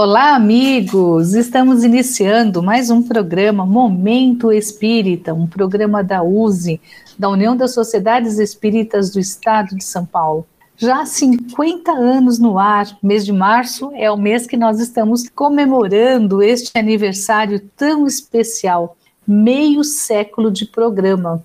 Olá, amigos! Estamos iniciando mais um programa Momento Espírita, um programa da USE, da União das Sociedades Espíritas do Estado de São Paulo. Já há 50 anos no ar, mês de março é o mês que nós estamos comemorando este aniversário tão especial, meio século de programa.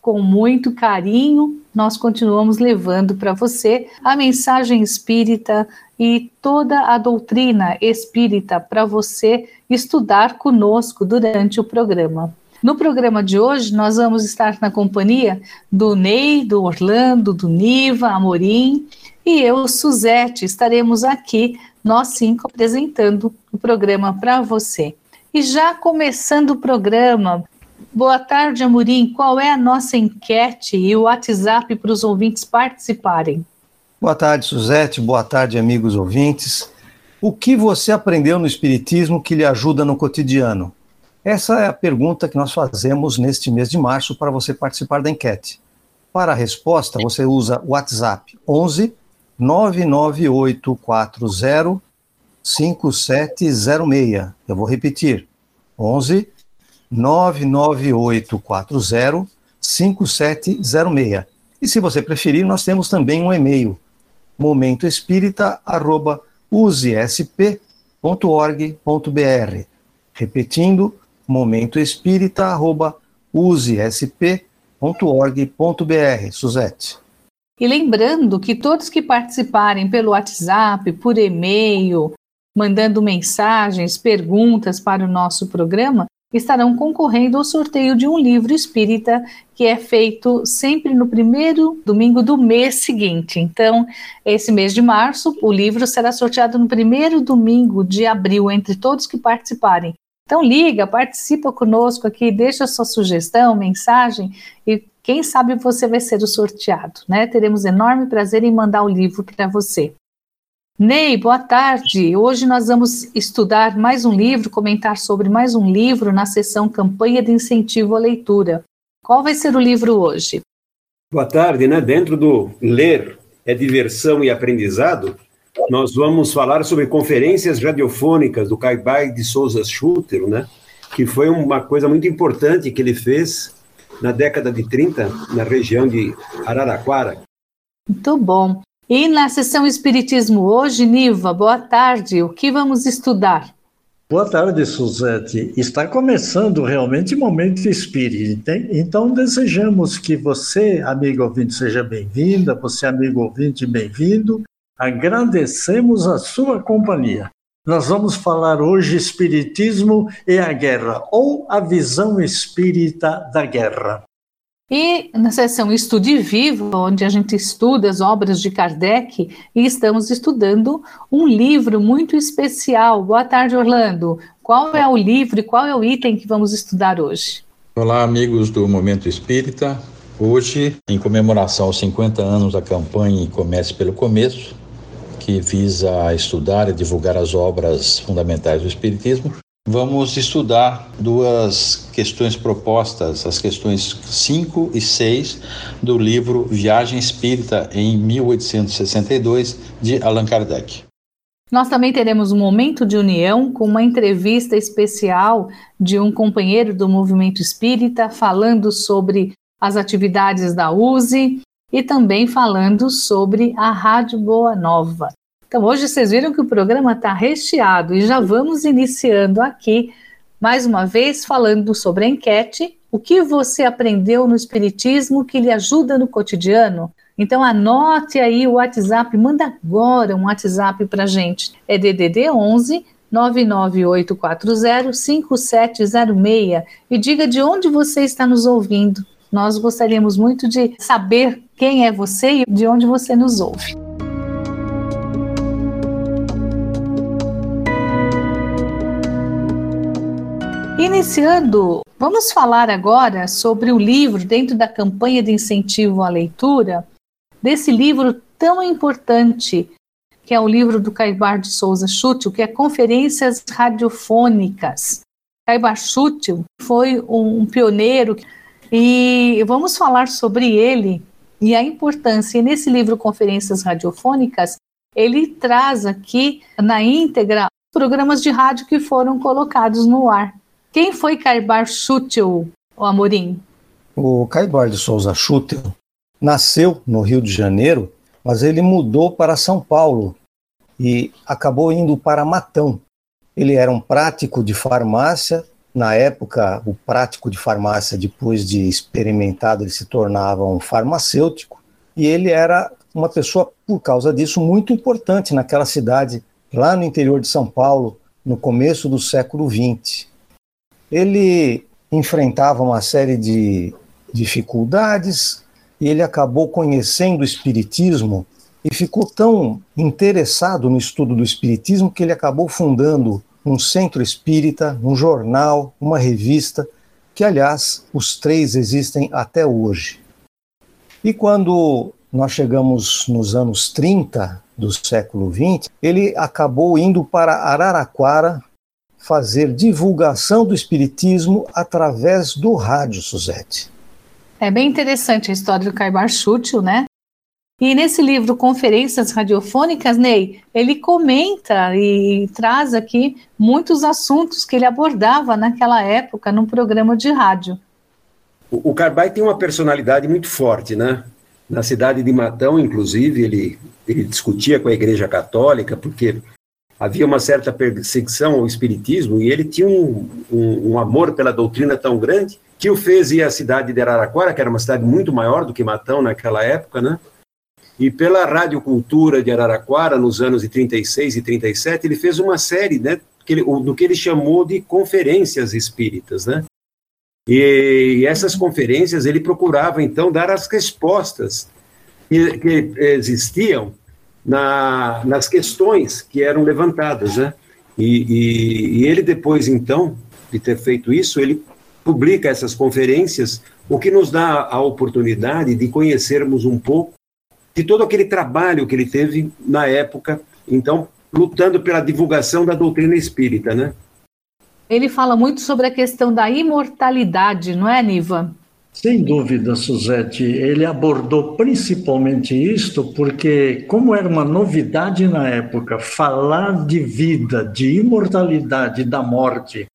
Com muito carinho, nós continuamos levando para você a mensagem espírita, e toda a doutrina espírita para você estudar conosco durante o programa. No programa de hoje, nós vamos estar na companhia do Ney, do Orlando, do Niva, Amorim e eu, Suzete, estaremos aqui, nós cinco, apresentando o programa para você. E já começando o programa, boa tarde, Amorim, qual é a nossa enquete e o WhatsApp para os ouvintes participarem? Boa tarde, Suzete. Boa tarde, amigos ouvintes. O que você aprendeu no Espiritismo que lhe ajuda no cotidiano? Essa é a pergunta que nós fazemos neste mês de março para você participar da enquete. Para a resposta, você usa o WhatsApp 11 99840 5706. Eu vou repetir. 11 99840 5706. E se você preferir, nós temos também um e-mail momentoespírita.usesp.org.br. Repetindo, momentoespírita.usesp.org.br. Suzete. E lembrando que todos que participarem pelo WhatsApp, por e-mail, mandando mensagens, perguntas para o nosso programa, estarão concorrendo ao sorteio de um livro espírita que é feito sempre no primeiro domingo do mês seguinte. Então, esse mês de março, o livro será sorteado no primeiro domingo de abril entre todos que participarem. Então, liga, participa conosco aqui, deixa sua sugestão, mensagem e quem sabe você vai ser o sorteado, né? Teremos enorme prazer em mandar o livro para você. Ney, boa tarde. Hoje nós vamos estudar mais um livro, comentar sobre mais um livro na sessão Campanha de Incentivo à Leitura. Qual vai ser o livro hoje? Boa tarde, né? Dentro do Ler é Diversão e Aprendizado, nós vamos falar sobre conferências radiofônicas do Caibai de Souza Schutter, né? Que foi uma coisa muito importante que ele fez na década de 30 na região de Araraquara. Muito bom. E na sessão Espiritismo hoje, Niva, boa tarde. O que vamos estudar? Boa tarde, Suzete. Está começando realmente o Momento Espírita. Então, desejamos que você, amigo ouvinte, seja bem-vinda, você, amigo ouvinte, bem-vindo. Agradecemos a sua companhia. Nós vamos falar hoje Espiritismo e a Guerra, ou a visão espírita da guerra. E na sessão Estude Vivo, onde a gente estuda as obras de Kardec, e estamos estudando um livro muito especial. Boa tarde, Orlando. Qual é o livro e qual é o item que vamos estudar hoje? Olá, amigos do Momento Espírita. Hoje, em comemoração aos 50 anos da campanha Comece pelo Começo, que visa estudar e divulgar as obras fundamentais do Espiritismo, vamos estudar duas questões propostas, as questões 5 e 6 do livro Viagem Espírita em 1862, de Allan Kardec. Nós também teremos um momento de união com uma entrevista especial de um companheiro do movimento espírita falando sobre as atividades da USE e também falando sobre a Rádio Boa Nova. Então, hoje vocês viram que o programa está recheado e já vamos iniciando aqui, mais uma vez, falando sobre a enquete. O que você aprendeu no Espiritismo que lhe ajuda no cotidiano? Então, anote aí o WhatsApp, manda agora um WhatsApp para gente. É DDD 11 99840 5706 e diga de onde você está nos ouvindo. Nós gostaríamos muito de saber quem é você e de onde você nos ouve. Iniciando, vamos falar agora sobre o livro dentro da campanha de incentivo à leitura, desse livro tão importante, que é o livro do Caibar de Souza Chútil, que é Conferências Radiofônicas. Caibar Chútil foi um, um pioneiro e vamos falar sobre ele e a importância. E nesse livro Conferências Radiofônicas, ele traz aqui na íntegra programas de rádio que foram colocados no ar. Quem foi Caibar Schutel, o Amorim? O Caibar de Souza Schutel nasceu no Rio de Janeiro, mas ele mudou para São Paulo e acabou indo para Matão. Ele era um prático de farmácia. Na época, o prático de farmácia, depois de experimentado, ele se tornava um farmacêutico. E ele era uma pessoa, por causa disso, muito importante naquela cidade, lá no interior de São Paulo, no começo do século XX. Ele enfrentava uma série de dificuldades e ele acabou conhecendo o Espiritismo e ficou tão interessado no estudo do Espiritismo que ele acabou fundando um centro espírita, um jornal, uma revista, que, aliás, os três existem até hoje. E quando nós chegamos nos anos 30 do século 20, ele acabou indo para Araraquara fazer divulgação do espiritismo através do rádio, Suzete. É bem interessante a história do Caibar Chútil, né? E nesse livro Conferências Radiofônicas, Ney, ele comenta e traz aqui muitos assuntos que ele abordava naquela época num programa de rádio. O, o Carbai tem uma personalidade muito forte, né? Na cidade de Matão, inclusive, ele, ele discutia com a Igreja Católica, porque havia uma certa perseguição ao espiritismo e ele tinha um, um, um, amor pela doutrina tão grande que o fez ir à cidade de Araraquara, que era uma cidade muito maior do que Matão naquela época, né? E pela Radiocultura de Araraquara, nos anos de 36 e 37, ele fez uma série né, que ele, do que ele chamou de conferências espíritas, né? E, e essas conferências ele procurava, então, dar as respostas que, que existiam na, nas questões que eram levantadas, né? E, e, e, ele depois, então, de ter feito isso, ele publica essas conferências, o que nos dá a oportunidade de conhecermos um pouco de todo aquele trabalho que ele teve na época, então, lutando pela divulgação da doutrina espírita, né? Ele fala muito sobre a questão da imortalidade, não é, Niva? Sem dúvida, Suzete. Ele abordou principalmente isto porque, como era uma novidade na época, falar de vida, de imortalidade da morte,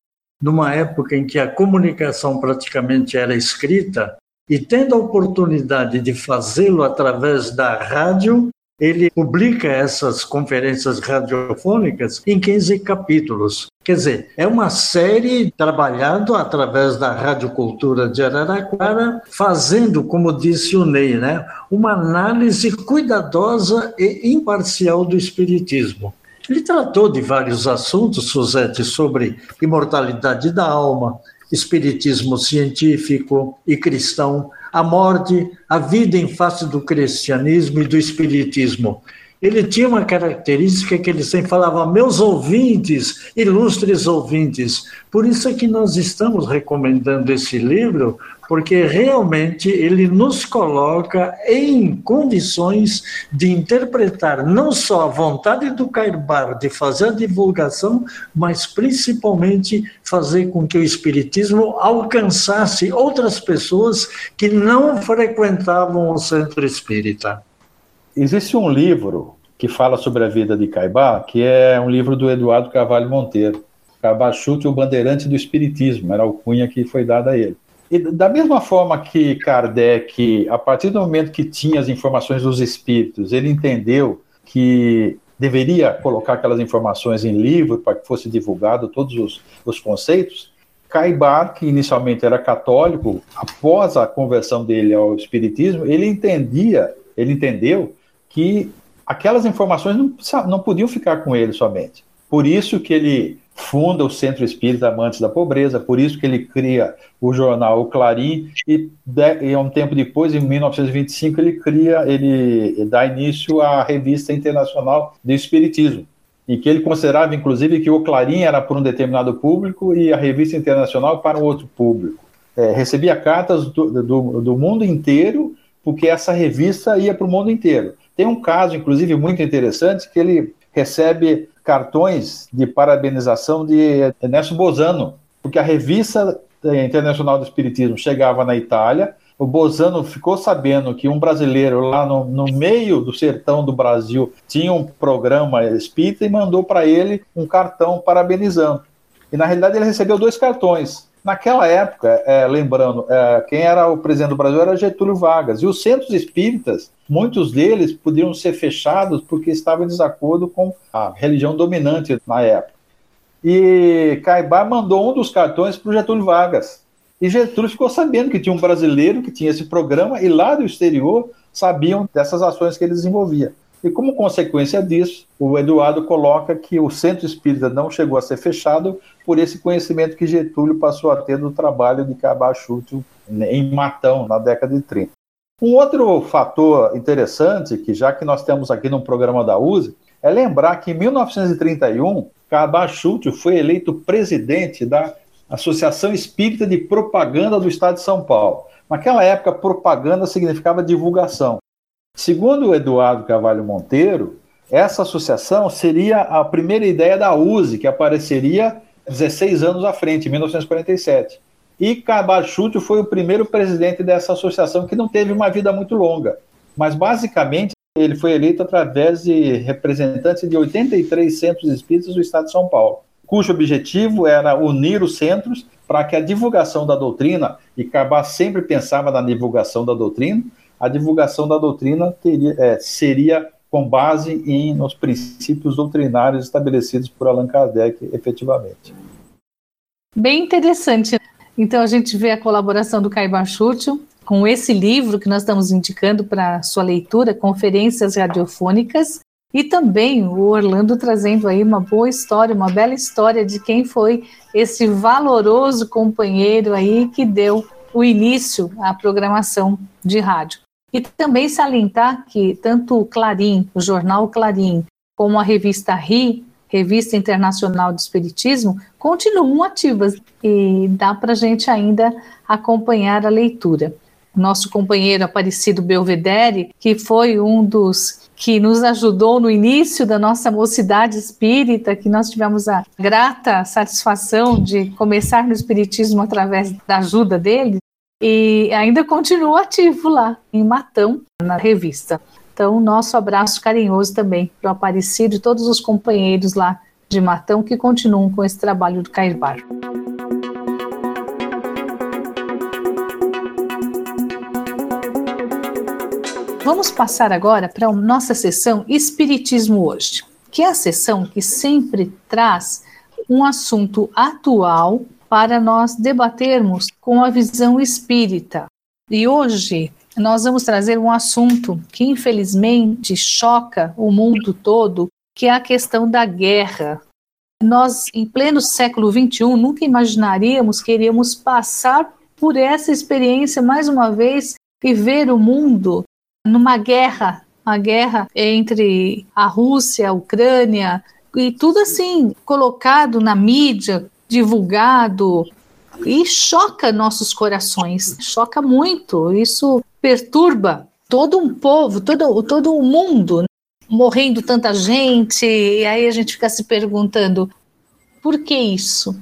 numa época em que a comunicação praticamente era escrita, e tendo a oportunidade de fazê-lo através da rádio, ele publica essas conferências radiofônicas em 15 capítulos. Quer dizer, é uma série trabalhado através da Radiocultura de Araraquara, fazendo, como disse o Ney, né, uma análise cuidadosa e imparcial do Espiritismo. Ele tratou de vários assuntos, Suzete, sobre imortalidade da alma, espiritismo científico e cristão, a morte, a vida em face do cristianismo e do espiritismo. Ele tinha uma característica que ele sempre falava, meus ouvintes, ilustres ouvintes. Por isso é que nós estamos recomendando esse livro, porque realmente ele nos coloca em condições de interpretar não só a vontade do Cairbar de fazer a divulgação, mas principalmente fazer com que o Espiritismo alcançasse outras pessoas que não frequentavam o centro espírita. Existe um livro que fala sobre a vida de Caibá, que é um livro do Eduardo Carvalho Monteiro. Cabachute, o bandeirante do Espiritismo, era o cunha que foi dada a ele. E da mesma forma que Kardec, a partir do momento que tinha as informações dos espíritos, ele entendeu que deveria colocar aquelas informações em livro para que fosse divulgado todos os, os conceitos, Caibar, que inicialmente era católico, após a conversão dele ao espiritismo, ele entendia, ele entendeu que aquelas informações não, não podiam ficar com ele somente. Por isso que ele funda o Centro Espírita Amantes da Pobreza, por isso que ele cria o jornal O Clarim e, de, e um tempo depois, em 1925, ele cria, ele dá início à Revista Internacional do Espiritismo, e que ele considerava, inclusive, que o Clarim era para um determinado público e a Revista Internacional para um outro público. É, recebia cartas do, do, do mundo inteiro, porque essa revista ia para o mundo inteiro. Tem um caso, inclusive, muito interessante, que ele recebe cartões de parabenização de Ernesto Bozano, porque a revista Internacional do Espiritismo chegava na Itália, o Bozano ficou sabendo que um brasileiro lá no, no meio do sertão do Brasil tinha um programa espírita e mandou para ele um cartão parabenizando. E na realidade ele recebeu dois cartões. Naquela época, é, lembrando, é, quem era o presidente do Brasil era Getúlio Vargas. E os centros espíritas, muitos deles podiam ser fechados porque estavam em desacordo com a religião dominante na época. E Caibá mandou um dos cartões para o Getúlio Vargas. E Getúlio ficou sabendo que tinha um brasileiro que tinha esse programa e lá do exterior sabiam dessas ações que ele desenvolvia. E como consequência disso, o Eduardo coloca que o centro espírita não chegou a ser fechado por esse conhecimento que Getúlio passou a ter do trabalho de Cabachútil em Matão, na década de 30. Um outro fator interessante, que já que nós temos aqui no programa da USE, é lembrar que em 1931, Cabachútil foi eleito presidente da Associação Espírita de Propaganda do Estado de São Paulo. Naquela época, propaganda significava divulgação. Segundo o Eduardo Carvalho Monteiro, essa associação seria a primeira ideia da USE, que apareceria 16 anos à frente, em 1947. E Cabachútil foi o primeiro presidente dessa associação que não teve uma vida muito longa. Mas, basicamente, ele foi eleito através de representantes de 83 centros espíritas do estado de São Paulo cujo objetivo era unir os centros para que a divulgação da doutrina, e Cabá sempre pensava na divulgação da doutrina, a divulgação da doutrina teria, é, seria com base em, nos princípios doutrinários estabelecidos por Allan Kardec, efetivamente. Bem interessante. Então a gente vê a colaboração do Caibá Chútil com esse livro que nós estamos indicando para sua leitura, Conferências Radiofônicas, e também o Orlando trazendo aí uma boa história, uma bela história de quem foi esse valoroso companheiro aí que deu o início à programação de rádio. E também salientar que tanto o Clarim, o jornal Clarim, como a revista RI, Revista Internacional de Espiritismo, continuam ativas e dá para a gente ainda acompanhar a leitura. Nosso companheiro Aparecido Belvedere, que foi um dos que nos ajudou no início da nossa mocidade espírita, que nós tivemos a grata satisfação de começar no espiritismo através da ajuda dele, e ainda continua ativo lá em Matão, na revista. Então, nosso abraço carinhoso também para o Aparecido e todos os companheiros lá de Matão que continuam com esse trabalho do Caibar. Vamos passar agora para a nossa sessão Espiritismo Hoje, que é a sessão que sempre traz um assunto atual para nós debatermos com a visão espírita. E hoje nós vamos trazer um assunto que infelizmente choca o mundo todo, que é a questão da guerra. Nós, em pleno século XXI, nunca imaginaríamos que iríamos passar por essa experiência mais uma vez e ver o mundo numa guerra, uma guerra entre a Rússia, a Ucrânia, e tudo assim colocado na mídia, divulgado, e choca nossos corações, choca muito. Isso perturba todo um povo, todo, todo o mundo, né? morrendo tanta gente, e aí a gente fica se perguntando por que isso?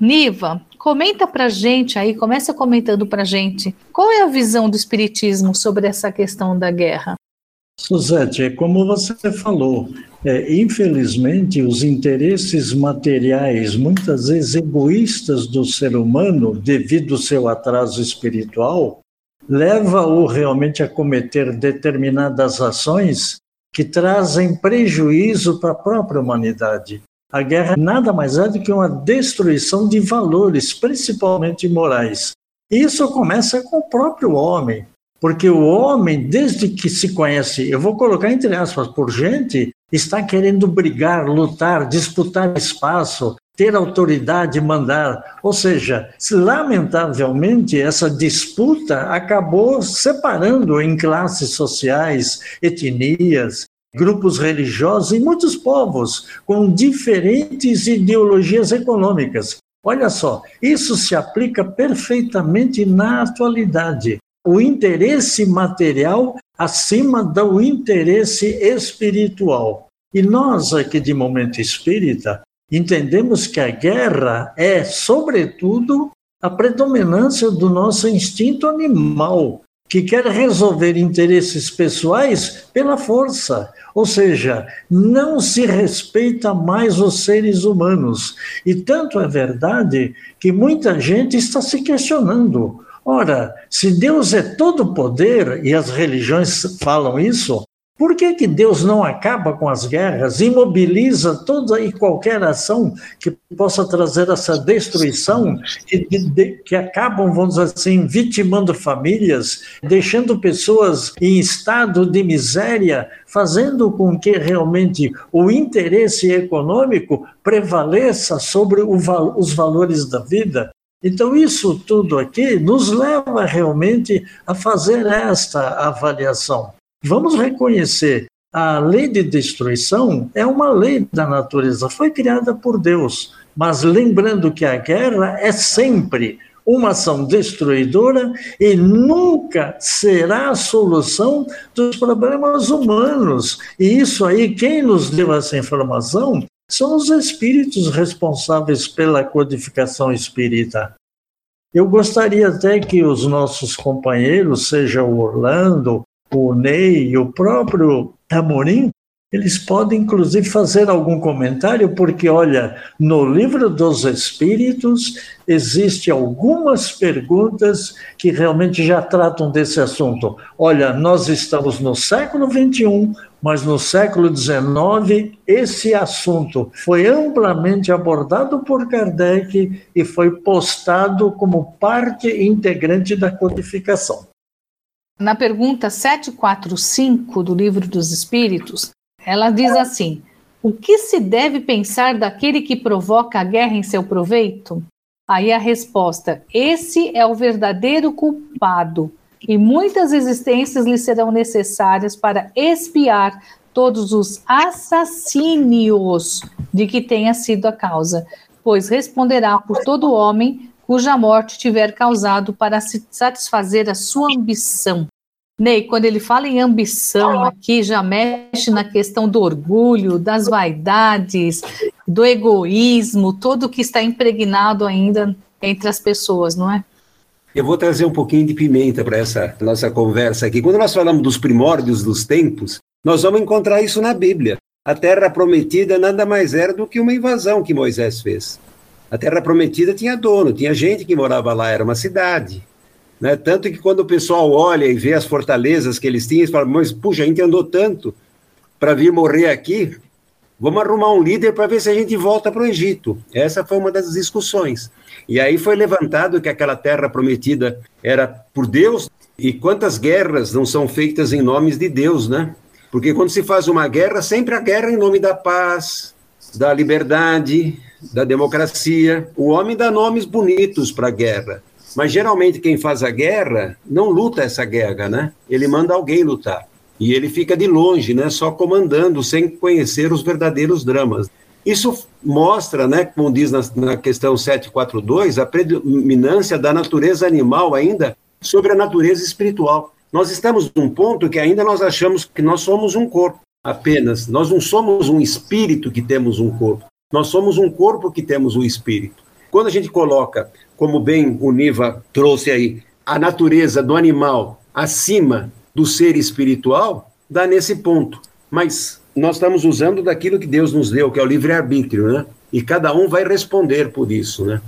Niva, Comenta pra gente aí, começa comentando pra gente, qual é a visão do Espiritismo sobre essa questão da guerra? Suzete, é como você falou, é, infelizmente os interesses materiais, muitas vezes egoístas do ser humano, devido ao seu atraso espiritual, leva-o realmente a cometer determinadas ações que trazem prejuízo para a própria humanidade. A guerra nada mais é do que uma destruição de valores, principalmente morais. Isso começa com o próprio homem, porque o homem, desde que se conhece, eu vou colocar entre aspas, por gente, está querendo brigar, lutar, disputar espaço, ter autoridade, mandar. Ou seja, lamentavelmente, essa disputa acabou separando em classes sociais, etnias, grupos religiosos e muitos povos com diferentes ideologias econômicas. Olha só, isso se aplica perfeitamente na atualidade. O interesse material acima do interesse espiritual. E nós aqui de Momento Espírita entendemos que a guerra é, sobretudo, a predominância do nosso instinto animal, que quer resolver interesses pessoais pela força, ou seja, não se respeita mais os seres humanos. E tanto é verdade que muita gente está se questionando. Ora, se Deus é todo poder, e as religiões falam isso, por que, que Deus não acaba com as guerras, imobiliza toda e qualquer ação que possa trazer essa destruição, que, que acabam, vamos dizer assim, vitimando famílias, deixando pessoas em estado de miséria, fazendo com que realmente o interesse econômico prevaleça sobre o, os valores da vida? Então, isso tudo aqui nos leva realmente a fazer esta avaliação. Vamos reconhecer a lei de destruição é uma lei da natureza, foi criada por Deus. Mas lembrando que a guerra é sempre uma ação destruidora e nunca será a solução dos problemas humanos. E isso aí, quem nos deu essa informação são os espíritos responsáveis pela codificação espírita. Eu gostaria até que os nossos companheiros, seja o Orlando o Ney o próprio Amorim, eles podem inclusive fazer algum comentário, porque olha, no livro dos Espíritos existe algumas perguntas que realmente já tratam desse assunto. Olha, nós estamos no século 21, mas no século 19 esse assunto foi amplamente abordado por Kardec e foi postado como parte integrante da codificação. Na pergunta 745 do Livro dos Espíritos, ela diz assim: O que se deve pensar daquele que provoca a guerra em seu proveito? Aí a resposta: Esse é o verdadeiro culpado, e muitas existências lhe serão necessárias para expiar todos os assassínios de que tenha sido a causa, pois responderá por todo homem cuja morte tiver causado para satisfazer a sua ambição. Ney, quando ele fala em ambição aqui, já mexe na questão do orgulho, das vaidades, do egoísmo, tudo que está impregnado ainda entre as pessoas, não é? Eu vou trazer um pouquinho de pimenta para essa nossa conversa aqui. Quando nós falamos dos primórdios dos tempos, nós vamos encontrar isso na Bíblia. A terra prometida nada mais era do que uma invasão que Moisés fez. A terra prometida tinha dono, tinha gente que morava lá, era uma cidade. Né? Tanto que quando o pessoal olha e vê as fortalezas que eles tinham, eles falam, mas puxa, a gente andou tanto para vir morrer aqui, vamos arrumar um líder para ver se a gente volta para o Egito. Essa foi uma das discussões. E aí foi levantado que aquela terra prometida era por Deus, e quantas guerras não são feitas em nomes de Deus, né? Porque quando se faz uma guerra, sempre a guerra em nome da paz, da liberdade, da democracia. O homem dá nomes bonitos para a guerra, mas geralmente quem faz a guerra não luta essa guerra, né? Ele manda alguém lutar. E ele fica de longe, né, só comandando, sem conhecer os verdadeiros dramas. Isso mostra, né, como diz na, na questão 742, a predominância da natureza animal ainda sobre a natureza espiritual. Nós estamos num ponto que ainda nós achamos que nós somos um corpo apenas. Nós não somos um espírito que temos um corpo. Nós somos um corpo que temos um espírito. Quando a gente coloca, como bem o Niva trouxe aí, a natureza do animal acima do ser espiritual, dá nesse ponto. Mas nós estamos usando daquilo que Deus nos deu, que é o livre-arbítrio, né? E cada um vai responder por isso, né?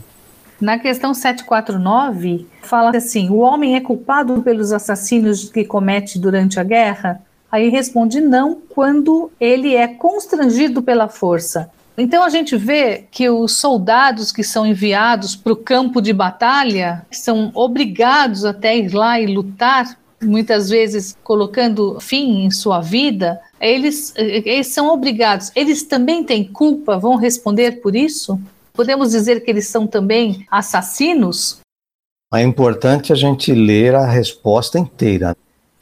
Na questão 749, fala assim: o homem é culpado pelos assassínios que comete durante a guerra? Aí responde não, quando ele é constrangido pela força. Então a gente vê que os soldados que são enviados para o campo de batalha são obrigados até ir lá e lutar, muitas vezes colocando fim em sua vida. Eles, eles são obrigados. Eles também têm culpa? Vão responder por isso? Podemos dizer que eles são também assassinos? É importante a gente ler a resposta inteira.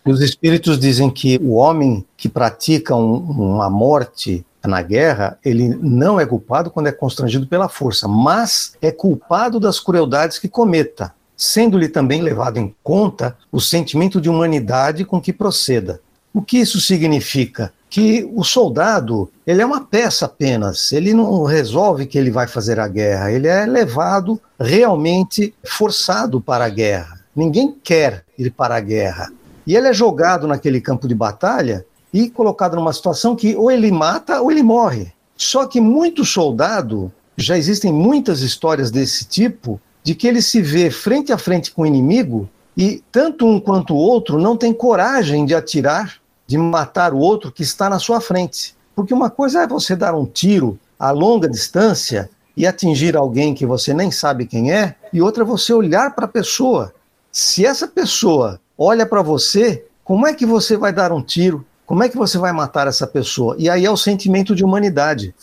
Os espíritos dizem que o homem que pratica um, uma morte na guerra, ele não é culpado quando é constrangido pela força, mas é culpado das crueldades que cometa, sendo-lhe também levado em conta o sentimento de humanidade com que proceda. O que isso significa? que o soldado ele é uma peça apenas, ele não resolve que ele vai fazer a guerra, ele é levado realmente forçado para a guerra. Ninguém quer ir para a guerra. E ele é jogado naquele campo de batalha e colocado numa situação que ou ele mata ou ele morre. Só que muito soldado, já existem muitas histórias desse tipo, de que ele se vê frente a frente com o inimigo e tanto um quanto o outro não tem coragem de atirar, de matar o outro que está na sua frente. Porque uma coisa é você dar um tiro a longa distância e atingir alguém que você nem sabe quem é, e outra é você olhar para a pessoa. Se essa pessoa olha para você, como é que você vai dar um tiro? Como é que você vai matar essa pessoa? E aí é o sentimento de humanidade.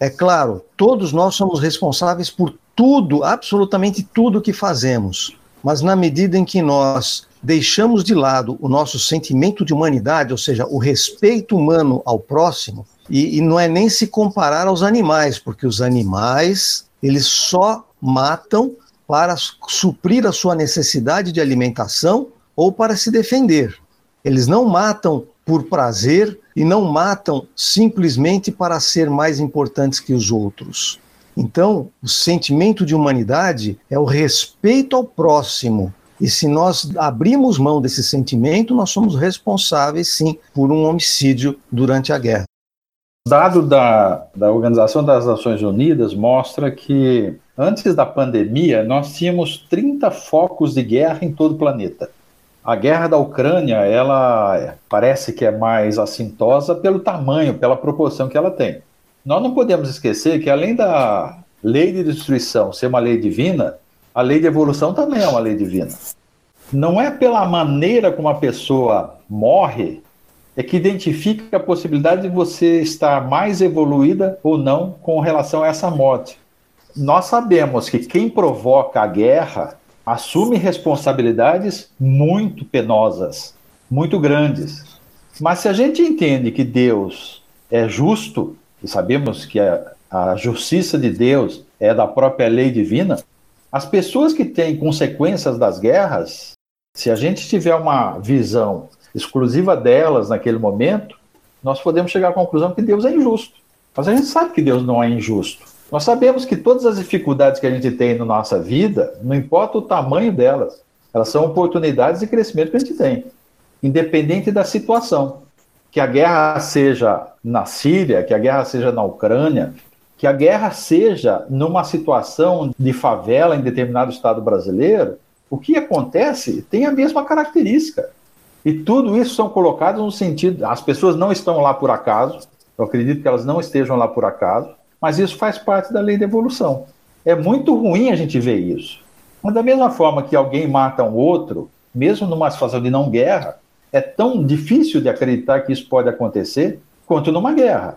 É claro, todos nós somos responsáveis por tudo, absolutamente tudo que fazemos. Mas na medida em que nós deixamos de lado o nosso sentimento de humanidade, ou seja, o respeito humano ao próximo, e, e não é nem se comparar aos animais, porque os animais eles só matam para suprir a sua necessidade de alimentação ou para se defender. Eles não matam por prazer e não matam simplesmente para ser mais importantes que os outros. Então, o sentimento de humanidade é o respeito ao próximo. E se nós abrimos mão desse sentimento, nós somos responsáveis, sim, por um homicídio durante a guerra. Dado da, da Organização das Nações Unidas mostra que antes da pandemia nós tínhamos 30 focos de guerra em todo o planeta. A guerra da Ucrânia, ela parece que é mais assintosa pelo tamanho, pela proporção que ela tem. Nós não podemos esquecer que além da lei de destruição ser uma lei divina, a lei de evolução também é uma lei divina. Não é pela maneira como a pessoa morre é que identifica a possibilidade de você estar mais evoluída ou não com relação a essa morte. Nós sabemos que quem provoca a guerra assume responsabilidades muito penosas, muito grandes. Mas se a gente entende que Deus é justo, e sabemos que a, a justiça de Deus é da própria lei divina, as pessoas que têm consequências das guerras, se a gente tiver uma visão exclusiva delas naquele momento, nós podemos chegar à conclusão que Deus é injusto. Mas a gente sabe que Deus não é injusto. Nós sabemos que todas as dificuldades que a gente tem na nossa vida, não importa o tamanho delas, elas são oportunidades de crescimento que a gente tem, independente da situação. Que a guerra seja na Síria, que a guerra seja na Ucrânia, que a guerra seja numa situação de favela em determinado estado brasileiro, o que acontece tem a mesma característica. E tudo isso são colocados no sentido. As pessoas não estão lá por acaso, eu acredito que elas não estejam lá por acaso, mas isso faz parte da lei da evolução. É muito ruim a gente ver isso. Mas da mesma forma que alguém mata um outro, mesmo numa situação de não guerra, é tão difícil de acreditar que isso pode acontecer quanto numa guerra.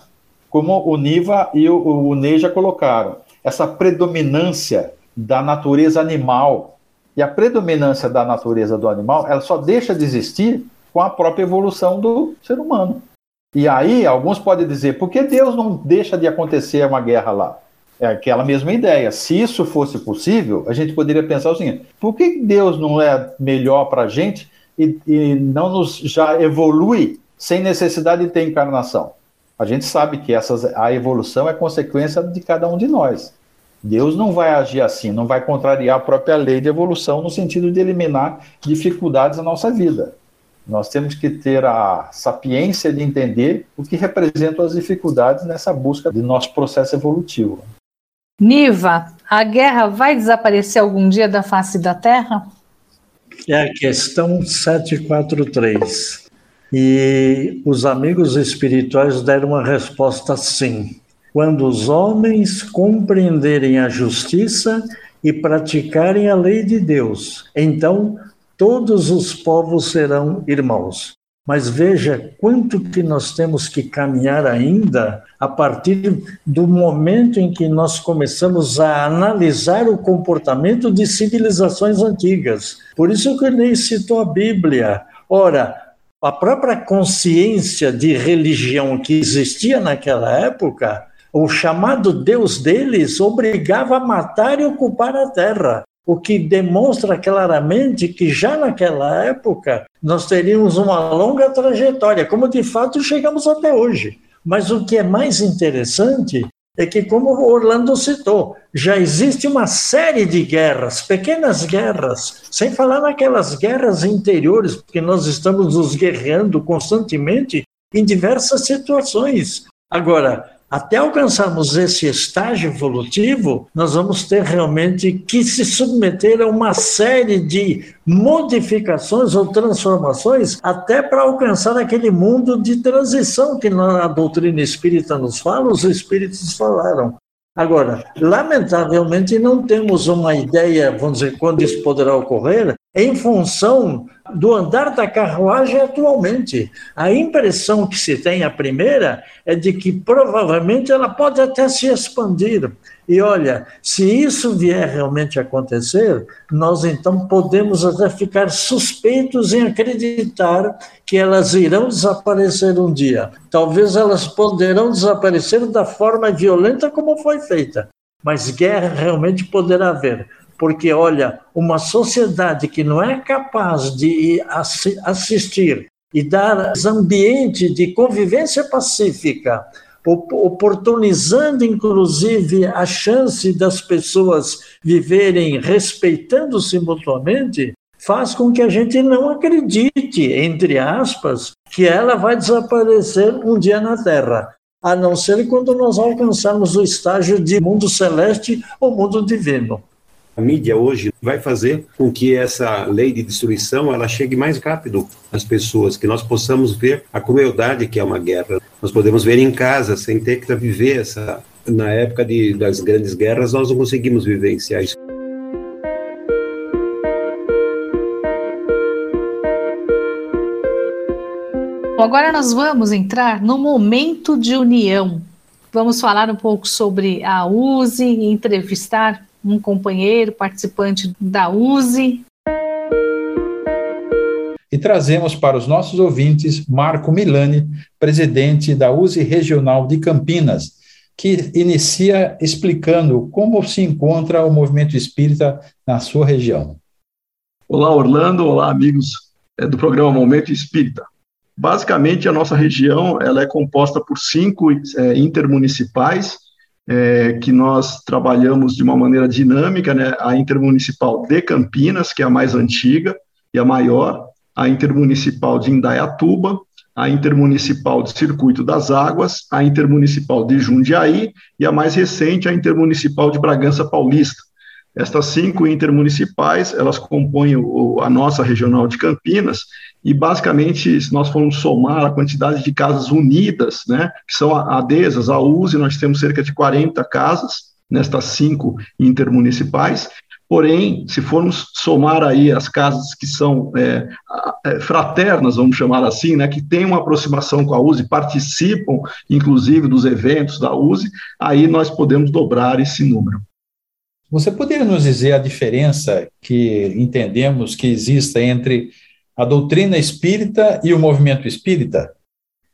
Como o Niva e o, o Ney já colocaram, essa predominância da natureza animal. E a predominância da natureza do animal, ela só deixa de existir com a própria evolução do ser humano. E aí, alguns podem dizer, por que Deus não deixa de acontecer uma guerra lá? É aquela mesma ideia. Se isso fosse possível, a gente poderia pensar o seguinte: por que Deus não é melhor para a gente e, e, não nos já evolui sem necessidade de ter encarnação? A gente sabe que essas, a evolução é consequência de cada um de nós. Deus não vai agir assim, não vai contrariar a própria lei de evolução no sentido de eliminar dificuldades na nossa vida. Nós temos que ter a sapiência de entender o que representam as dificuldades nessa busca do nosso processo evolutivo. Niva, a guerra vai desaparecer algum dia da face da Terra? É a questão 743. E os amigos espirituais deram uma resposta sim. Quando os homens compreenderem a justiça e praticarem a lei de Deus, então todos os povos serão irmãos. Mas veja quanto que nós temos que caminhar ainda a partir do momento em que nós começamos a analisar o comportamento de civilizações antigas. Por isso que ele citou a Bíblia. Ora, a própria consciência de religião que existia naquela época, o chamado Deus deles obrigava a matar e ocupar a terra. O que demonstra claramente que já naquela época nós teríamos uma longa trajetória, como de fato chegamos até hoje. Mas o que é mais interessante é que, como Orlando citou, já existe uma série de guerras, pequenas guerras, sem falar naquelas guerras interiores, porque nós estamos nos guerreando constantemente em diversas situações. Agora, até alcançarmos esse estágio evolutivo, nós vamos ter realmente que se submeter a uma série de modificações ou transformações até para alcançar aquele mundo de transição que a doutrina espírita nos fala, os espíritos falaram. Agora, lamentavelmente, não temos uma ideia, vamos dizer, quando isso poderá ocorrer, em função do andar da carruagem atualmente. A impressão que se tem, a primeira, é de que provavelmente ela pode até se expandir. E olha, se isso vier realmente acontecer, nós então podemos até ficar suspeitos em acreditar que elas irão desaparecer um dia. Talvez elas poderão desaparecer da forma violenta como foi feita, mas guerra realmente poderá haver porque, olha, uma sociedade que não é capaz de assistir e dar ambiente de convivência pacífica, oportunizando inclusive a chance das pessoas viverem respeitando-se mutuamente, faz com que a gente não acredite, entre aspas, que ela vai desaparecer um dia na Terra, a não ser quando nós alcançarmos o estágio de mundo celeste ou mundo divino. A mídia hoje vai fazer com que essa lei de destruição ela chegue mais rápido às pessoas, que nós possamos ver a crueldade que é uma guerra. Nós podemos ver em casa sem ter que viver essa. Na época de, das grandes guerras, nós não conseguimos vivenciar isso. Agora nós vamos entrar no momento de união. Vamos falar um pouco sobre a USE, entrevistar um companheiro participante da USE. E trazemos para os nossos ouvintes Marco Milani, presidente da USE Regional de Campinas, que inicia explicando como se encontra o movimento espírita na sua região. Olá, Orlando. Olá, amigos é, do programa Momento Espírita. Basicamente, a nossa região ela é composta por cinco é, intermunicipais é, que nós trabalhamos de uma maneira dinâmica, né, a Intermunicipal de Campinas, que é a mais antiga e a maior, a Intermunicipal de Indaiatuba, a Intermunicipal de Circuito das Águas, a Intermunicipal de Jundiaí e a mais recente, a Intermunicipal de Bragança Paulista. Estas cinco intermunicipais, elas compõem o, a nossa regional de Campinas, e basicamente, se nós formos somar a quantidade de casas unidas, né, que são adesas à USE, nós temos cerca de 40 casas nestas cinco intermunicipais, Porém, se formos somar aí as casas que são é, é, fraternas, vamos chamar assim, né, que têm uma aproximação com a USE, participam, inclusive, dos eventos da USE, aí nós podemos dobrar esse número. Você poderia nos dizer a diferença que entendemos que exista entre a doutrina espírita e o movimento espírita?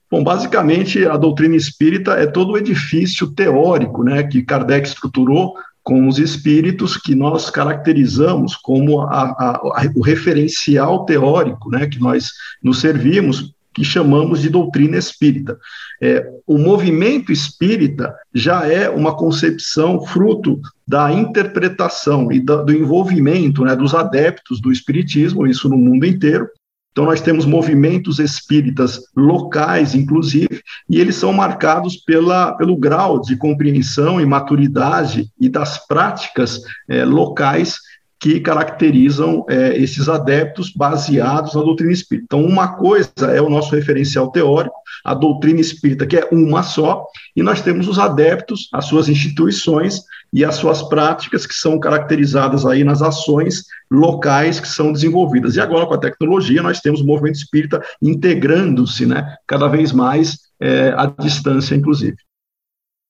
Bom, basicamente, a doutrina espírita é todo o edifício teórico né, que Kardec estruturou com os espíritos que nós caracterizamos como a, a, a, o referencial teórico né, que nós nos servimos que chamamos de doutrina espírita. É, o movimento espírita já é uma concepção fruto da interpretação e do, do envolvimento né, dos adeptos do espiritismo, isso no mundo inteiro. Então, nós temos movimentos espíritas locais, inclusive, e eles são marcados pela, pelo grau de compreensão e maturidade e das práticas é, locais que caracterizam é, esses adeptos baseados na doutrina espírita. Então, uma coisa é o nosso referencial teórico, a doutrina espírita, que é uma só, e nós temos os adeptos, as suas instituições e as suas práticas, que são caracterizadas aí nas ações locais que são desenvolvidas. E agora, com a tecnologia, nós temos o movimento espírita integrando-se né, cada vez mais é, à distância, inclusive.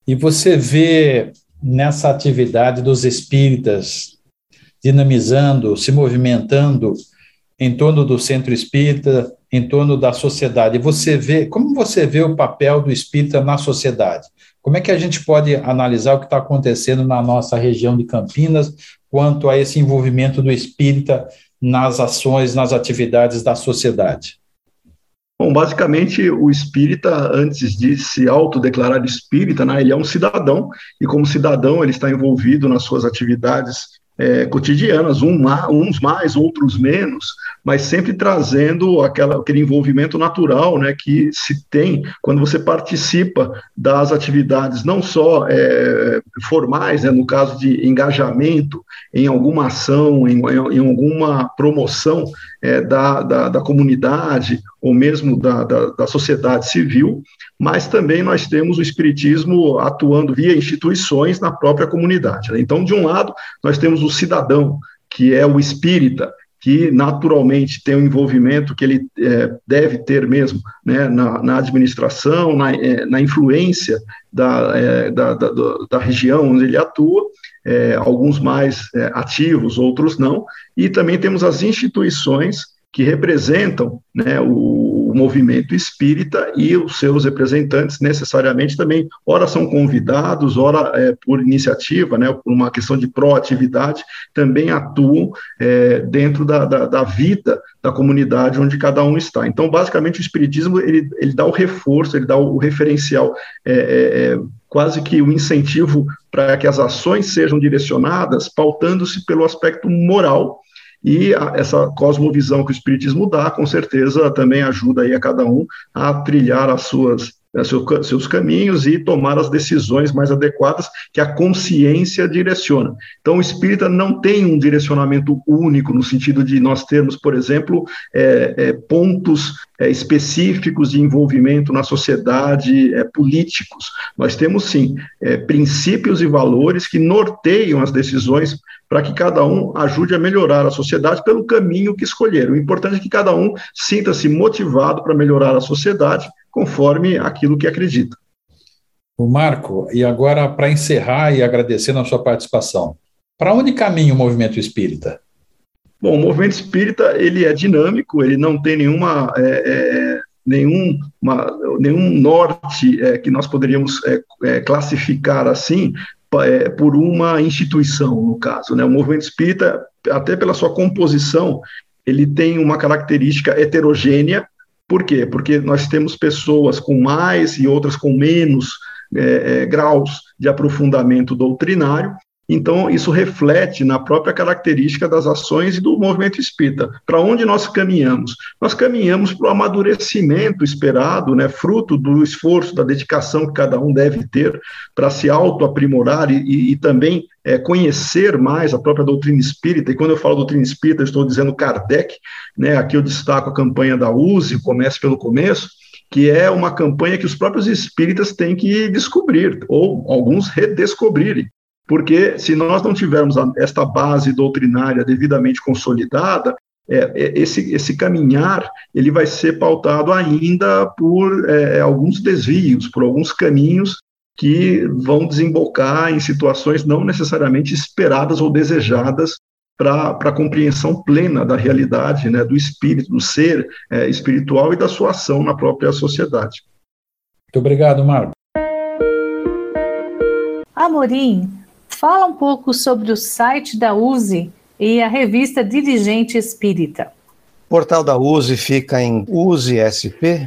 E você vê nessa atividade dos espíritas dinamizando, se movimentando em torno do centro espírita, em torno da sociedade. Você vê, como você vê o papel do espírita na sociedade? Como é que a gente pode analisar o que está acontecendo na nossa região de Campinas quanto a esse envolvimento do espírita nas ações, nas atividades da sociedade? Bom, basicamente, o espírita, antes de se autodeclarar espírita, né, ele é um cidadão, e como cidadão, ele está envolvido nas suas atividades é, cotidianas, um, uns mais, outros menos, mas sempre trazendo aquela, aquele envolvimento natural né, que se tem quando você participa das atividades, não só é, formais, né, no caso de engajamento em alguma ação, em, em alguma promoção é, da, da, da, comunidade ou mesmo da, da, da sociedade civil, mas também nós temos o Espiritismo atuando via instituições na própria comunidade. Né? Então, de um lado, nós temos o cidadão, que é o espírita, que naturalmente tem um envolvimento que ele é, deve ter mesmo né, na, na administração, na, é, na influência da, é, da, da, da, região onde ele atua, é, alguns mais é, ativos, outros não, e também temos as instituições que representam né, o, o, movimento espírita e os seus representantes necessariamente também, ora são convidados, ora é, por iniciativa, né, por uma questão de proatividade, também atuam é, dentro da, da, da, vida da comunidade onde cada um está. Então, basicamente, o espiritismo ele, ele dá o reforço, ele dá o referencial é, é, é quase que o incentivo para que as ações sejam direcionadas, pautando-se pelo aspecto moral. E a, essa cosmovisão que o Espiritismo dá, com certeza, também ajuda aí a cada um a trilhar as suas seus caminhos e tomar as decisões mais adequadas que a consciência direciona. Então, o espírita não tem um direcionamento único, no sentido de nós termos, por exemplo, é, é, pontos é, específicos de envolvimento na sociedade, é, políticos. Nós temos, sim, é, princípios e valores que norteiam as decisões para que cada um ajude a melhorar a sociedade pelo caminho que escolher. O importante é que cada um sinta-se motivado para melhorar a sociedade conforme aquilo que acredita. O Marco, e agora para encerrar e agradecendo a sua participação, para onde caminha o movimento espírita? Bom, o movimento espírita ele é dinâmico, ele não tem nenhuma é, é, nenhum, uma, nenhum norte é, que nós poderíamos é, é, classificar assim é, por uma instituição, no caso. Né? O movimento espírita, até pela sua composição, ele tem uma característica heterogênea, por quê? Porque nós temos pessoas com mais e outras com menos é, é, graus de aprofundamento doutrinário, então, isso reflete na própria característica das ações e do movimento espírita. Para onde nós caminhamos? Nós caminhamos para o amadurecimento esperado, né, fruto do esforço, da dedicação que cada um deve ter para se auto-aprimorar e, e, também é, conhecer mais a própria doutrina espírita. E quando eu falo doutrina espírita, estou dizendo Kardec, né, aqui eu destaco a campanha da USE, comece pelo começo, que é uma campanha que os próprios espíritas têm que descobrir, ou alguns redescobrirem porque se nós não tivermos esta base doutrinária devidamente consolidada, é, é, esse, esse caminhar ele vai ser pautado ainda por é, alguns desvios, por alguns caminhos que vão desembocar em situações não necessariamente esperadas ou desejadas para a compreensão plena da realidade, né, do espírito, do ser é, espiritual e da sua ação na própria sociedade. Muito obrigado, Marco. Amorim, Fala um pouco sobre o site da USE e a revista Dirigente Espírita. O portal da USE fica em usesp.org.br.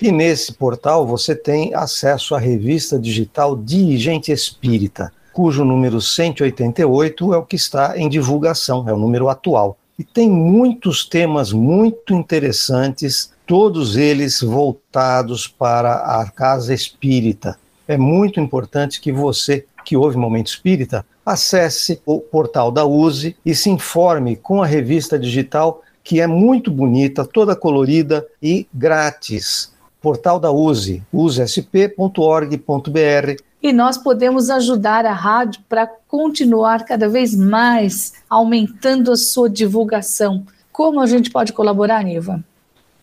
E nesse portal você tem acesso à revista digital Dirigente Espírita, cujo número 188 é o que está em divulgação, é o número atual. E tem muitos temas muito interessantes, todos eles voltados para a casa espírita é muito importante que você, que ouve Momento Espírita, acesse o portal da USE e se informe com a revista digital, que é muito bonita, toda colorida e grátis. Portal da USE, usesp.org.br. E nós podemos ajudar a rádio para continuar cada vez mais aumentando a sua divulgação. Como a gente pode colaborar, Niva?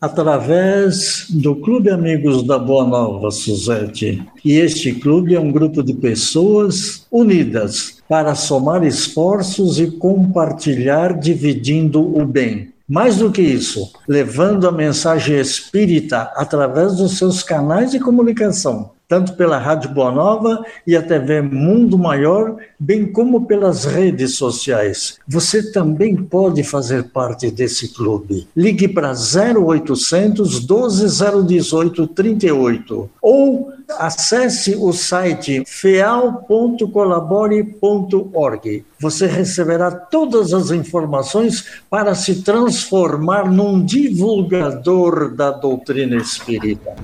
Através do Clube Amigos da Boa Nova, Suzete. E este clube é um grupo de pessoas unidas para somar esforços e compartilhar, dividindo o bem. Mais do que isso, levando a mensagem espírita através dos seus canais de comunicação tanto pela Rádio Boa Nova e a TV Mundo Maior, bem como pelas redes sociais. Você também pode fazer parte desse clube. Ligue para 0800 12018 38 ou acesse o site feal.colabore.org. Você receberá todas as informações para se transformar num divulgador da doutrina espírita.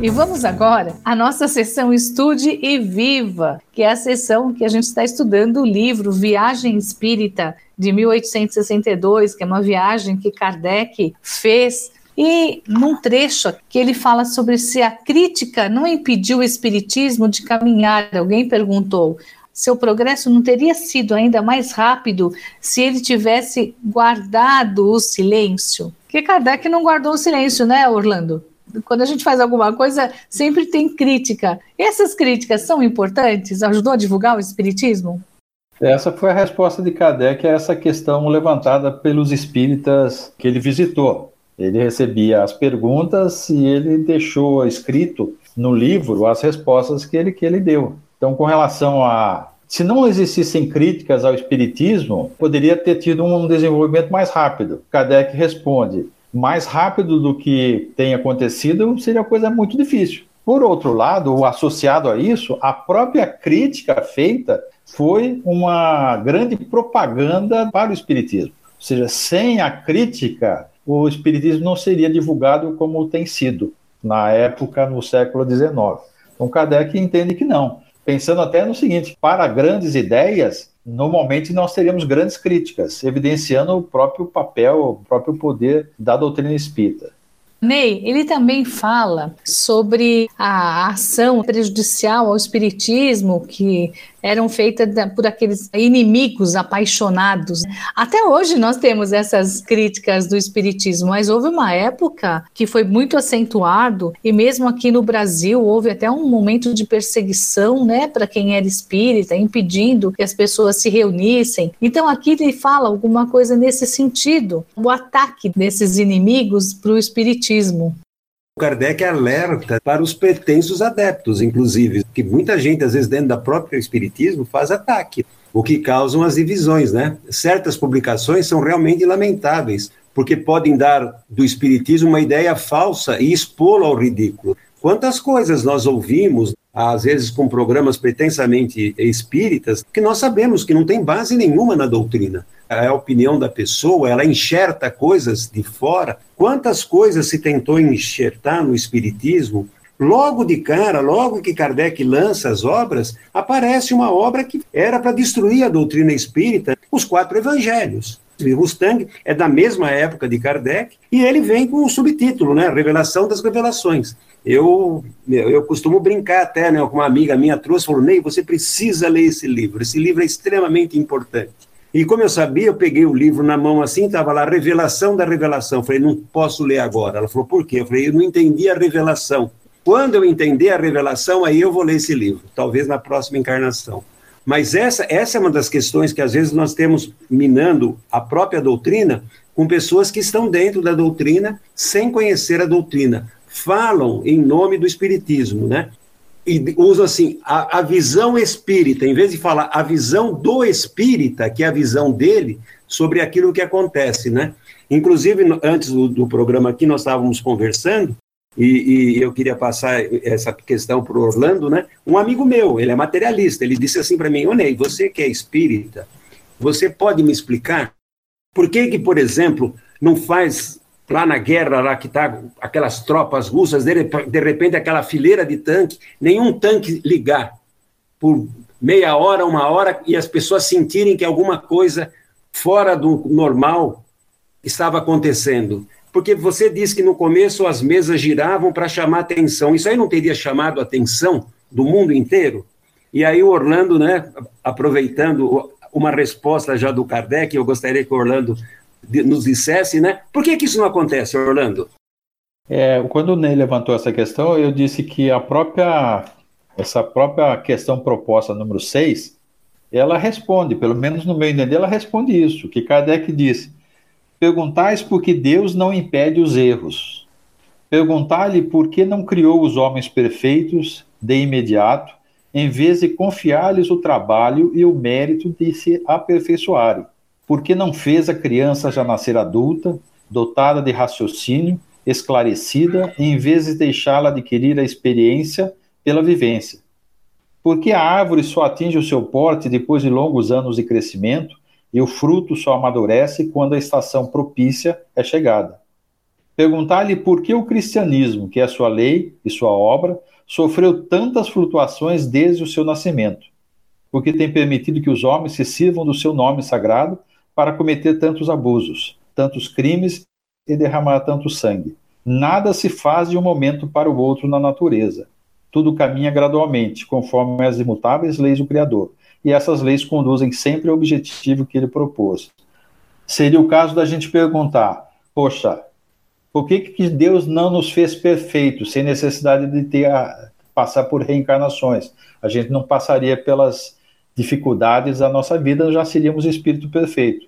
E vamos agora à nossa sessão Estude e Viva, que é a sessão que a gente está estudando o livro Viagem Espírita, de 1862, que é uma viagem que Kardec fez e num trecho que ele fala sobre se a crítica não impediu o espiritismo de caminhar, alguém perguntou: seu progresso não teria sido ainda mais rápido se ele tivesse guardado o silêncio? Que Kardec não guardou o silêncio, né, Orlando? Quando a gente faz alguma coisa, sempre tem crítica. Essas críticas são importantes? Ajudou a divulgar o Espiritismo? Essa foi a resposta de Kardec a essa questão levantada pelos espíritas que ele visitou. Ele recebia as perguntas e ele deixou escrito no livro as respostas que ele, que ele deu. Então, com relação a. Se não existissem críticas ao Espiritismo, poderia ter tido um desenvolvimento mais rápido. Kardec responde: mais rápido do que tem acontecido seria coisa muito difícil. Por outro lado, associado a isso, a própria crítica feita foi uma grande propaganda para o Espiritismo. Ou seja, sem a crítica, o Espiritismo não seria divulgado como tem sido na época, no século XIX. Então, Kardec entende que não. Pensando até no seguinte: para grandes ideias, normalmente nós teríamos grandes críticas, evidenciando o próprio papel, o próprio poder da doutrina espírita. Ney, ele também fala sobre a ação prejudicial ao espiritismo que eram feitas por aqueles inimigos apaixonados. Até hoje nós temos essas críticas do espiritismo, mas houve uma época que foi muito acentuado e mesmo aqui no Brasil houve até um momento de perseguição, né, para quem era espírita, impedindo que as pessoas se reunissem. Então aqui ele fala alguma coisa nesse sentido, o ataque desses inimigos para o espiritismo. Kardec alerta para os pretensos adeptos, inclusive, que muita gente, às vezes, dentro da própria Espiritismo, faz ataque, o que causam as divisões, né? Certas publicações são realmente lamentáveis, porque podem dar do Espiritismo uma ideia falsa e expô-lo ao ridículo. Quantas coisas nós ouvimos, às vezes com programas pretensamente espíritas, que nós sabemos que não tem base nenhuma na doutrina é a opinião da pessoa, ela enxerta coisas de fora. Quantas coisas se tentou enxertar no Espiritismo? Logo de cara, logo que Kardec lança as obras, aparece uma obra que era para destruir a doutrina espírita, os quatro evangelhos. Mustang é da mesma época de Kardec e ele vem com o subtítulo, né? Revelação das Revelações. Eu, eu costumo brincar até, né? Uma amiga minha trouxe falou: Ney, você precisa ler esse livro. Esse livro é extremamente importante. E como eu sabia, eu peguei o livro na mão assim, estava lá, Revelação da Revelação. falei, não posso ler agora. Ela falou, por quê? Eu falei, eu não entendi a revelação. Quando eu entender a revelação, aí eu vou ler esse livro, talvez na próxima encarnação. Mas essa, essa é uma das questões que às vezes nós temos minando a própria doutrina com pessoas que estão dentro da doutrina sem conhecer a doutrina. Falam em nome do Espiritismo, né? e usa assim, a, a, visão espírita, em vez de falar a visão do espírita, que é a visão dele, sobre aquilo que acontece, né? Inclusive, antes do, do programa aqui, nós estávamos conversando, e, e eu queria passar essa questão para o Orlando, né? Um amigo meu, ele é materialista, ele disse assim para mim, ô Ney, você que é espírita, você pode me explicar por que que, por exemplo, não faz lá na guerra, lá que tá aquelas tropas russas, de, de repente aquela fileira de tanque, nenhum tanque ligar por meia hora, uma hora, e as pessoas sentirem que alguma coisa fora do normal estava acontecendo. Porque você disse que no começo as mesas giravam para chamar atenção. Isso aí não teria chamado atenção do mundo inteiro? E aí o Orlando, né, aproveitando uma resposta já do Kardec, eu gostaria que o Orlando nos dissesse, né? Por que, que isso não acontece, Orlando? É, quando o Ney levantou essa questão, eu disse que a própria essa própria questão proposta número 6, ela responde, pelo menos no meu entender, ela responde isso, que Kardec disse, Perguntais por que Deus não impede os erros. Perguntai-lhe por que não criou os homens perfeitos de imediato, em vez de confiar-lhes o trabalho e o mérito de se aperfeiçoarem. Por que não fez a criança já nascer adulta, dotada de raciocínio, esclarecida, em vez de deixá-la adquirir a experiência pela vivência? Porque a árvore só atinge o seu porte depois de longos anos de crescimento e o fruto só amadurece quando a estação propícia é chegada. Perguntar-lhe por que o cristianismo, que é sua lei e sua obra, sofreu tantas flutuações desde o seu nascimento, porque tem permitido que os homens se sirvam do seu nome sagrado para cometer tantos abusos, tantos crimes e derramar tanto sangue. Nada se faz de um momento para o outro na natureza. Tudo caminha gradualmente, conforme as imutáveis leis do Criador e essas leis conduzem sempre ao objetivo que ele propôs. Seria o caso da gente perguntar: poxa, por que, que Deus não nos fez perfeitos, sem necessidade de ter a, passar por reencarnações? A gente não passaria pelas dificuldades da nossa vida, já seríamos espírito perfeito.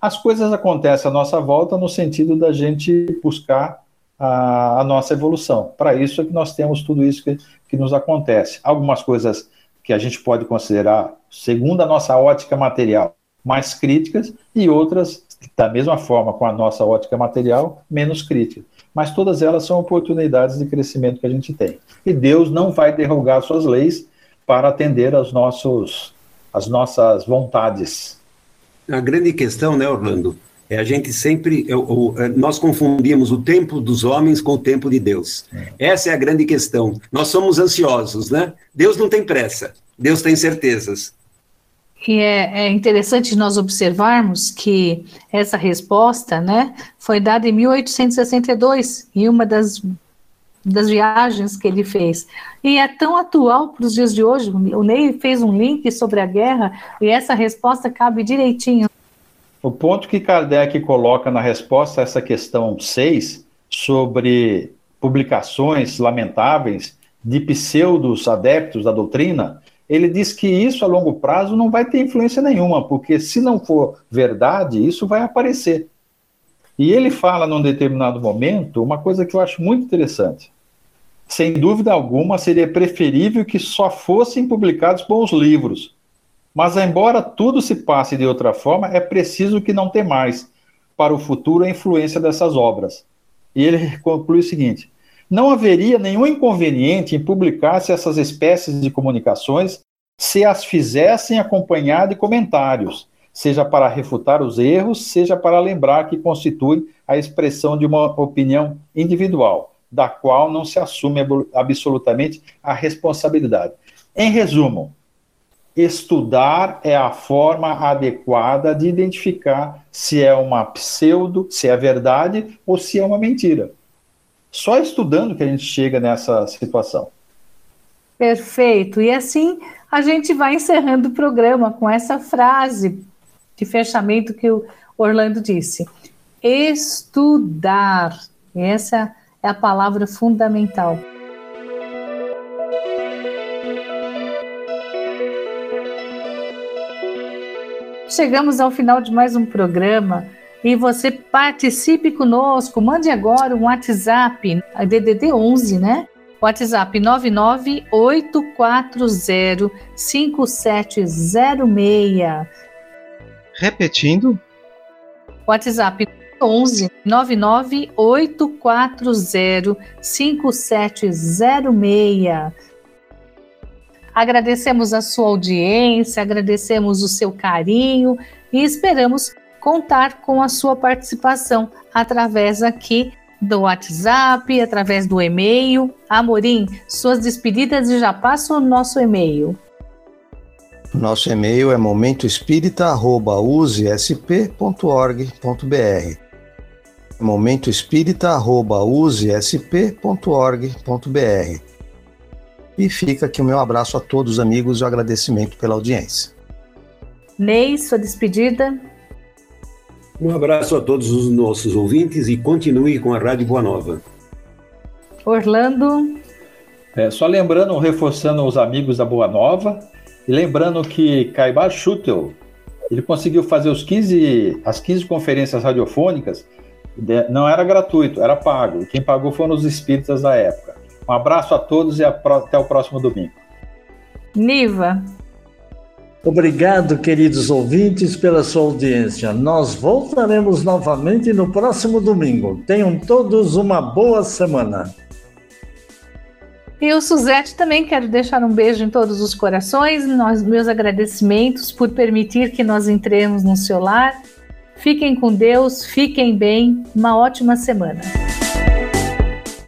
As coisas acontecem à nossa volta no sentido da gente buscar a, a nossa evolução. Para isso é que nós temos tudo isso que, que nos acontece. Algumas coisas que a gente pode considerar, segundo a nossa ótica material, mais críticas, e outras, da mesma forma com a nossa ótica material, menos críticas. Mas todas elas são oportunidades de crescimento que a gente tem. E Deus não vai derrogar suas leis para atender aos nossos, as nossas vontades. A grande questão, né, Orlando, é a gente sempre, é, nós confundimos o tempo dos homens com o tempo de Deus. É. Essa é a grande questão. Nós somos ansiosos, né? Deus não tem pressa, Deus tem certezas. E é, é, interessante nós observarmos que essa resposta, né, foi dada em 1862, em uma das, das viagens que ele fez. E é tão atual para os dias de hoje. O Ney fez um link sobre a guerra e essa resposta cabe direitinho o ponto que Kardec coloca na resposta a essa questão 6, sobre publicações lamentáveis de pseudos adeptos da doutrina, ele diz que isso a longo prazo não vai ter influência nenhuma, porque se não for verdade, isso vai aparecer. E ele fala num determinado momento uma coisa que eu acho muito interessante. Sem dúvida alguma, seria preferível que só fossem publicados bons livros, mas, embora tudo se passe de outra forma, é preciso que não temais para o futuro a influência dessas obras. E ele conclui o seguinte: não haveria nenhum inconveniente em publicar-se essas espécies de comunicações se as fizessem acompanhar de comentários, seja para refutar os erros, seja para lembrar que constitui a expressão de uma opinião individual, da qual não se assume absolutamente a responsabilidade. Em resumo, estudar é a forma adequada de identificar se é uma pseudo, se é verdade ou se é uma mentira. Só estudando que a gente chega nessa situação. Perfeito. E assim a gente vai encerrando o programa com essa frase de fechamento que o Orlando disse: estudar. Essa é a palavra fundamental. Chegamos ao final de mais um programa e você participe conosco. Mande agora um WhatsApp, a DDD 11, né? WhatsApp 998405706. Repetindo. WhatsApp 11 998405706. Agradecemos a sua audiência, agradecemos o seu carinho e esperamos contar com a sua participação através aqui do WhatsApp, através do e-mail. Amorim, suas despedidas e já passa o nosso e-mail. Nosso e-mail é momentoespírita.usesp.org.br momentoespírita.usesp.org.br e fica aqui o meu abraço a todos os amigos e o agradecimento pela audiência. Ney, sua despedida. Um abraço a todos os nossos ouvintes e continue com a Rádio Boa Nova. Orlando. É, só lembrando, reforçando os amigos da Boa Nova, e lembrando que Caibar Schutel Ele conseguiu fazer os 15, as 15 conferências radiofônicas, não era gratuito, era pago. E quem pagou foram os espíritas da época. Um abraço a todos e até o próximo domingo. Niva. Obrigado, queridos ouvintes, pela sua audiência. Nós voltaremos novamente no próximo domingo. Tenham todos uma boa semana. E o Suzete também quero deixar um beijo em todos os corações, nós, meus agradecimentos por permitir que nós entremos no seu lar. Fiquem com Deus, fiquem bem, uma ótima semana.